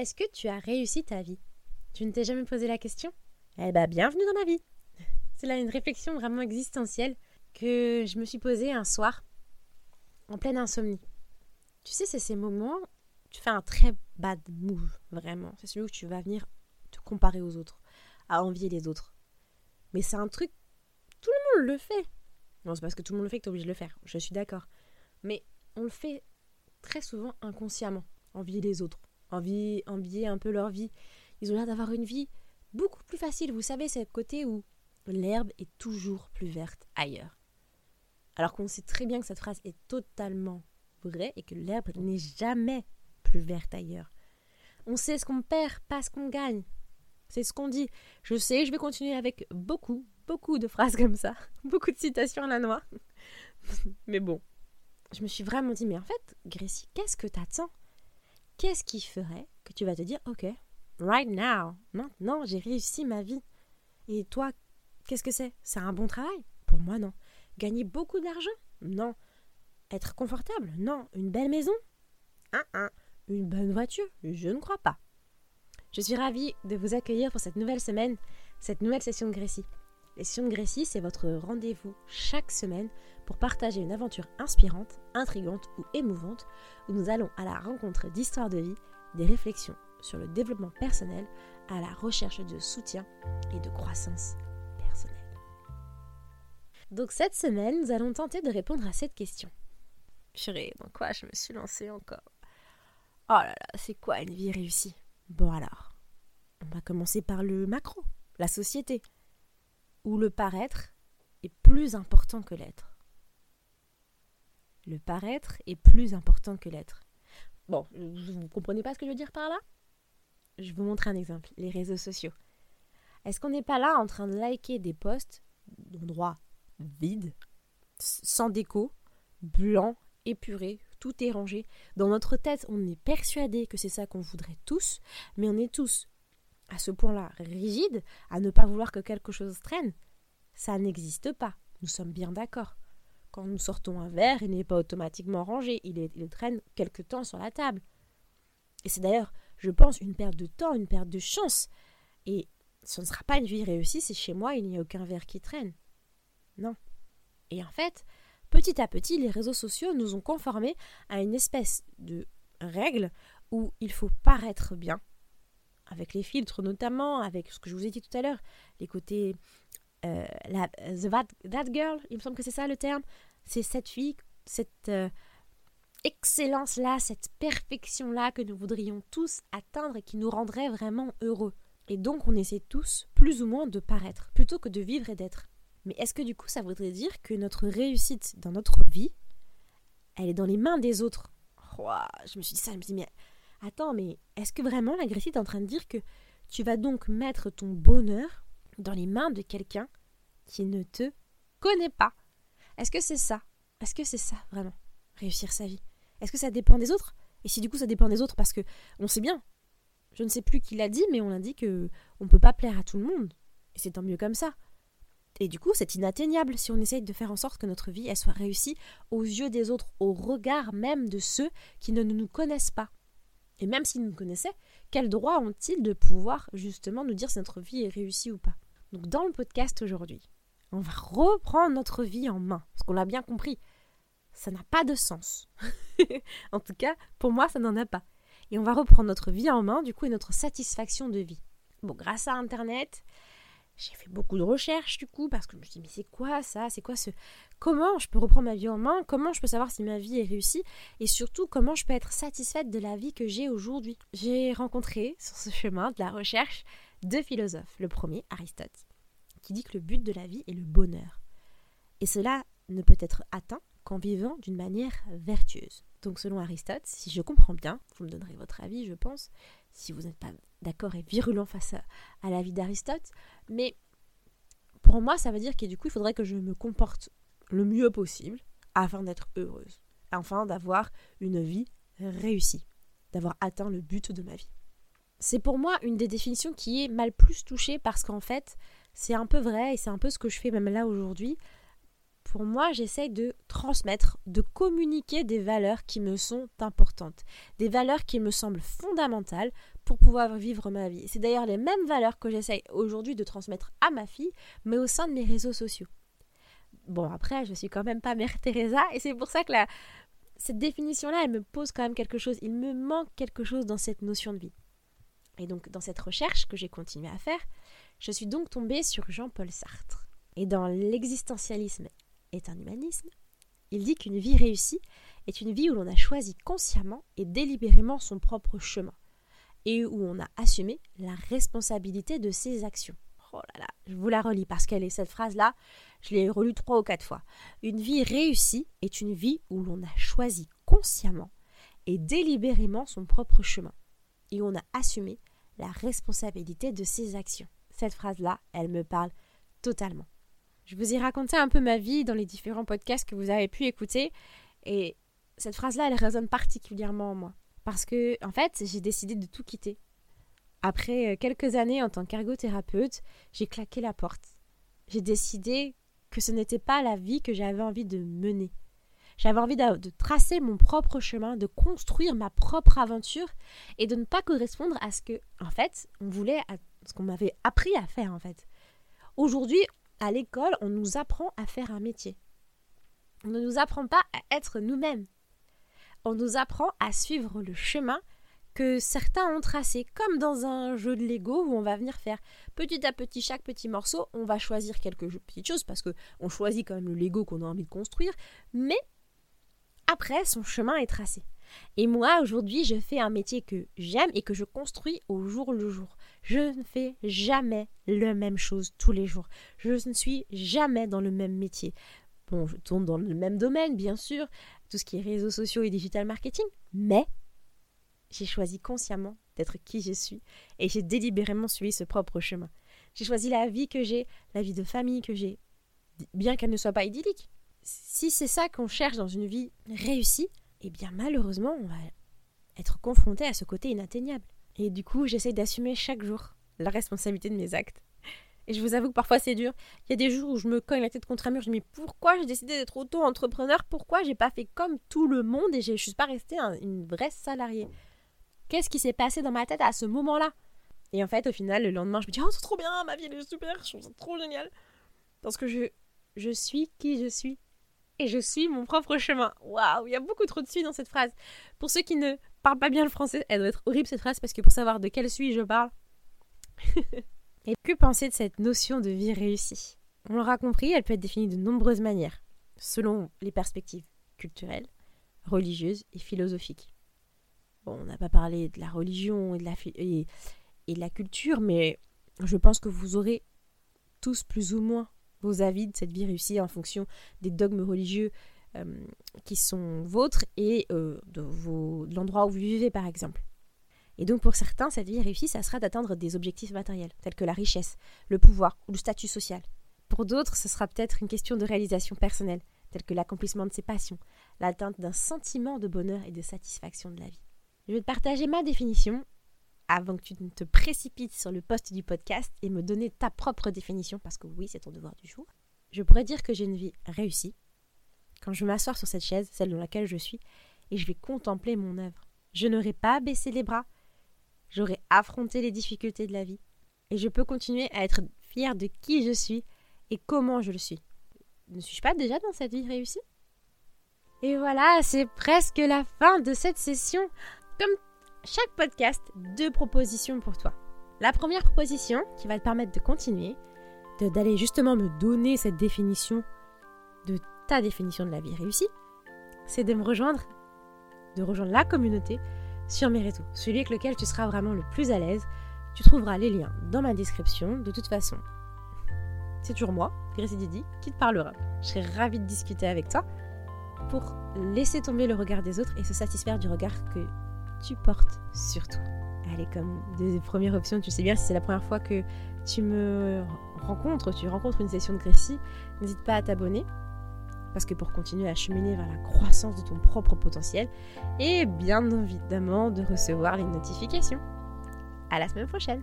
Est-ce que tu as réussi ta vie? Tu ne t'es jamais posé la question? Eh bien, bienvenue dans ma vie C'est là une réflexion vraiment existentielle que je me suis posée un soir en pleine insomnie. Tu sais, c'est ces moments, tu fais un très bad move, vraiment. C'est celui où tu vas venir te comparer aux autres, à envier les autres. Mais c'est un truc, tout le monde le fait. Non, c'est parce que tout le monde le fait que tu es obligé de le faire, je suis d'accord. Mais on le fait très souvent inconsciemment, envier les autres, envier, envier un peu leur vie. Ils ont l'air d'avoir une vie beaucoup plus facile. Vous savez, c'est le côté où l'herbe est toujours plus verte ailleurs. Alors qu'on sait très bien que cette phrase est totalement vraie et que l'herbe n'est jamais plus verte ailleurs. On sait ce qu'on perd, pas ce qu'on gagne. C'est ce qu'on dit. Je sais, je vais continuer avec beaucoup, beaucoup de phrases comme ça, beaucoup de citations à la noix. Mais bon, je me suis vraiment dit, mais en fait, Gracie, qu'est-ce que t'attends? Qu'est-ce qui ferait que tu vas te dire, ok, right now, maintenant, j'ai réussi ma vie. Et toi, qu'est-ce que c'est? C'est un bon travail? Pour moi, non. Gagner beaucoup d'argent? Non. Être confortable? Non. Une belle maison? Une bonne voiture? Je ne crois pas. Je suis ravie de vous accueillir pour cette nouvelle semaine, cette nouvelle session de Grécie. Les sessions de Grécie, c'est votre rendez-vous chaque semaine pour partager une aventure inspirante, intrigante ou émouvante où nous allons à la rencontre d'histoires de vie, des réflexions sur le développement personnel, à la recherche de soutien et de croissance personnelle. Donc cette semaine, nous allons tenter de répondre à cette question. Purée, dans quoi je me suis lancée encore? Oh là là, c'est quoi une vie réussie? Bon alors, on va commencer par le macro, la société, où le paraître est plus important que l'être. Le paraître est plus important que l'être. Bon, vous ne comprenez pas ce que je veux dire par là? Je vous montrer un exemple, les réseaux sociaux. Est-ce qu'on n'est pas là en train de liker des posts d'endroits vides, sans déco, blancs, épurés, tout est rangé. Dans notre tête, on est persuadé que c'est ça qu'on voudrait tous, mais on est tous à ce point-là rigides à ne pas vouloir que quelque chose traîne. Ça n'existe pas. Nous sommes bien d'accord. Quand nous sortons un verre, il n'est pas automatiquement rangé, il, il traîne quelque temps sur la table. Et c'est d'ailleurs, je pense, une perte de temps, une perte de chance. Et ce ne sera pas une vie réussie si chez moi il n'y a aucun verre qui traîne. Non. Et en fait, petit à petit, les réseaux sociaux nous ont conformés à une espèce de règle où il faut paraître bien, avec les filtres notamment, avec ce que je vous ai dit tout à l'heure, les côtés... Euh, la, that, girl, il me semble que c'est ça le terme, c'est cette fille, cette euh, excellence-là, cette perfection-là que nous voudrions tous atteindre et qui nous rendrait vraiment heureux. Et donc on essaie tous, plus ou moins, de paraître, plutôt que de vivre et d'être. Mais est-ce que du coup ça voudrait dire que notre réussite dans notre vie, elle est dans les mains des autres? Je me suis dit ça, je me suis dit, mais attends, mais est-ce que vraiment la est en train de dire que tu vas donc mettre ton bonheur dans les mains de quelqu'un qui ne te connaît pas? Est-ce que c'est ça? Est-ce que c'est ça vraiment Réussir sa vie? Est-ce que ça dépend des autres? Et si du coup ça dépend des autres parce que on sait bien, je ne sais plus qui l'a dit, mais on a dit que on peut pas plaire à tout le monde. Et c'est tant mieux comme ça. Et du coup, c'est inatteignable si on essaye de faire en sorte que notre vie elle soit réussie aux yeux des autres, au regard même de ceux qui ne nous connaissent pas. Et même s'ils nous connaissaient, quel droit ont-ils de pouvoir justement nous dire si notre vie est réussie ou pas? Donc dans le podcast aujourd'hui, on va reprendre notre vie en main, parce qu'on l'a bien compris, ça n'a pas de sens. en tout cas, pour moi, ça n'en a pas. Et on va reprendre notre vie en main, du coup, et notre satisfaction de vie. Bon, grâce à Internet, j'ai fait beaucoup de recherches du coup parce que je me suis dit mais c'est quoi ça? C'est quoi ce comment je peux reprendre ma vie en main? Comment je peux savoir si ma vie est réussie? Et surtout comment je peux être satisfaite de la vie que j'ai aujourd'hui? J'ai rencontré sur ce chemin de la recherche deux philosophes. Le premier, Aristote, qui dit que le but de la vie est le bonheur. Et cela ne peut être atteint qu'en vivant d'une manière vertueuse. Donc selon Aristote, si je comprends bien, vous me donnerez votre avis, je pense, si vous n'êtes pas d'accord et virulent face à, la vie d'Aristote. Mais pour moi, ça veut dire que du coup, il faudrait que je me comporte le mieux possible afin d'être heureuse, afin d'avoir une vie réussie, d'avoir atteint le but de ma vie. C'est pour moi une des définitions qui est mal plus touchée parce qu'en fait, c'est un peu vrai et c'est un peu ce que je fais même là aujourd'hui pour moi, j'essaye de transmettre, de communiquer des valeurs qui me sont importantes, des valeurs qui me semblent fondamentales pour pouvoir vivre ma vie. C'est d'ailleurs les mêmes valeurs que j'essaye aujourd'hui de transmettre à ma fille, mais au sein de mes réseaux sociaux. Bon, après, je suis quand même pas Mère Teresa, et c'est pour ça que cette définition-là, elle me pose quand même quelque chose. Il me manque quelque chose dans cette notion de vie. Et donc, dans cette recherche que j'ai continué à faire, je suis donc tombée sur Jean-Paul Sartre. Et dans l'existentialisme est un humanisme, il dit qu'une vie réussie est une vie où l'on a choisi consciemment et délibérément son propre chemin, et où on a assumé la responsabilité de ses actions. Oh là là, je vous la relis parce qu'elle est cette phrase-là, je l'ai relue trois ou quatre fois. Une vie réussie est une vie où l'on a choisi consciemment et délibérément son propre chemin, et où on a assumé la responsabilité de ses actions. Cette phrase-là, elle me parle totalement. Je vous ai raconté un peu ma vie dans les différents podcasts que vous avez pu écouter. Et cette phrase-là, elle résonne particulièrement en moi. Parce que, en fait, j'ai décidé de tout quitter. Après euh, quelques années en tant qu'ergothérapeute, j'ai claqué la porte. J'ai décidé que ce n'était pas la vie que j'avais envie de mener. J'avais envie de, tracer mon propre chemin, de construire ma propre aventure et de ne pas correspondre à ce que, en fait, on voulait, à ce qu'on m'avait appris à faire, en fait. Aujourd'hui, à l'école, on nous apprend à faire un métier. On ne nous apprend pas à être nous-mêmes. On nous apprend à suivre le chemin que certains ont tracé, comme dans un jeu de Lego où on va venir faire petit à petit chaque petit morceau, on va choisir quelques petites choses parce que on choisit quand même le Lego qu'on a envie de construire, mais après son chemin est tracé. Et moi aujourd'hui, je fais un métier que j'aime et que je construis au jour le jour. Je ne fais jamais la même chose tous les jours. Je ne suis jamais dans le même métier. Bon, je tourne dans le même domaine, bien sûr, tout ce qui est réseaux sociaux et digital marketing, mais j'ai choisi consciemment d'être qui je suis et j'ai délibérément suivi ce propre chemin. J'ai choisi la vie que j'ai, la vie de famille que j'ai, bien qu'elle ne soit pas idyllique. Si c'est ça qu'on cherche dans une vie réussie, eh bien malheureusement, on va être confronté à ce côté inatteignable. Et du coup, j'essaye d'assumer chaque jour la responsabilité de mes actes. Et je vous avoue que parfois c'est dur. Il y a des jours où je me cogne la tête contre un mur, je me dis pourquoi j'ai décidé d'être auto-entrepreneur? Pourquoi j'ai pas fait comme tout le monde et je suis pas restée une vraie salariée? Qu'est-ce qui s'est passé dans ma tête à ce moment-là? Et en fait, au final, le lendemain, je me dis oh c'est trop bien, ma vie elle est super, je trouve ça trop génial. Parce que je, je suis qui je suis. Et je suis mon propre chemin. Waouh, il y a beaucoup trop de suite dans cette phrase. Pour ceux qui ne parle pas bien le français. Elle doit être horrible cette phrase parce que pour savoir de quelle suis je parle. Et que penser de cette notion de vie réussie? On l'aura compris, elle peut être définie de nombreuses manières, selon les perspectives culturelles, religieuses et philosophiques. Bon, on n'a pas parlé de la religion de la, et de la culture, mais je pense que vous aurez tous plus ou moins vos avis de cette vie réussie en fonction des dogmes religieux euh, qui sont vôtres et euh, de, de l'endroit où vous vivez, par exemple. Et donc pour certains, cette vie réussie, ça sera d'atteindre des objectifs matériels, tels que la richesse, le pouvoir ou le statut social. Pour d'autres, ce sera peut-être une question de réalisation personnelle, telle que l'accomplissement de ses passions, l'atteinte d'un sentiment de bonheur et de satisfaction de la vie. Je vais te partager ma définition avant que tu ne te précipites sur le poste du podcast et me donner ta propre définition, parce que oui, c'est ton devoir du jour. Je pourrais dire que j'ai une vie réussie, quand je m'asseoir sur cette chaise, celle dans laquelle je suis, et je vais contempler mon œuvre. Je n'aurai pas baissé les bras, j'aurai affronté les difficultés de la vie, et je peux continuer à être fière de qui je suis et comment je le suis. Ne suis-je pas déjà dans cette vie réussie? Et voilà, c'est presque la fin de cette session. Comme chaque podcast, deux propositions pour toi. La première proposition, qui va te permettre de continuer, d'aller justement me donner cette définition de ta définition de la vie réussie, c'est de me rejoindre, de rejoindre la communauté sur Mereto, celui avec lequel tu seras vraiment le plus à l'aise. Tu trouveras les liens dans ma description. De toute façon, c'est toujours moi, Gracie Didi, qui te parlera. Je serai ravie de discuter avec toi pour laisser tomber le regard des autres et se satisfaire du regard que tu portes sur toi. Allez, comme des premières options, tu sais bien si c'est la première fois que tu me rencontres, tu rencontres une session de Gracie, n'hésite pas à t'abonner parce que pour continuer à cheminer vers la croissance de ton propre potentiel, et bien évidemment de recevoir les notifications. À la semaine prochaine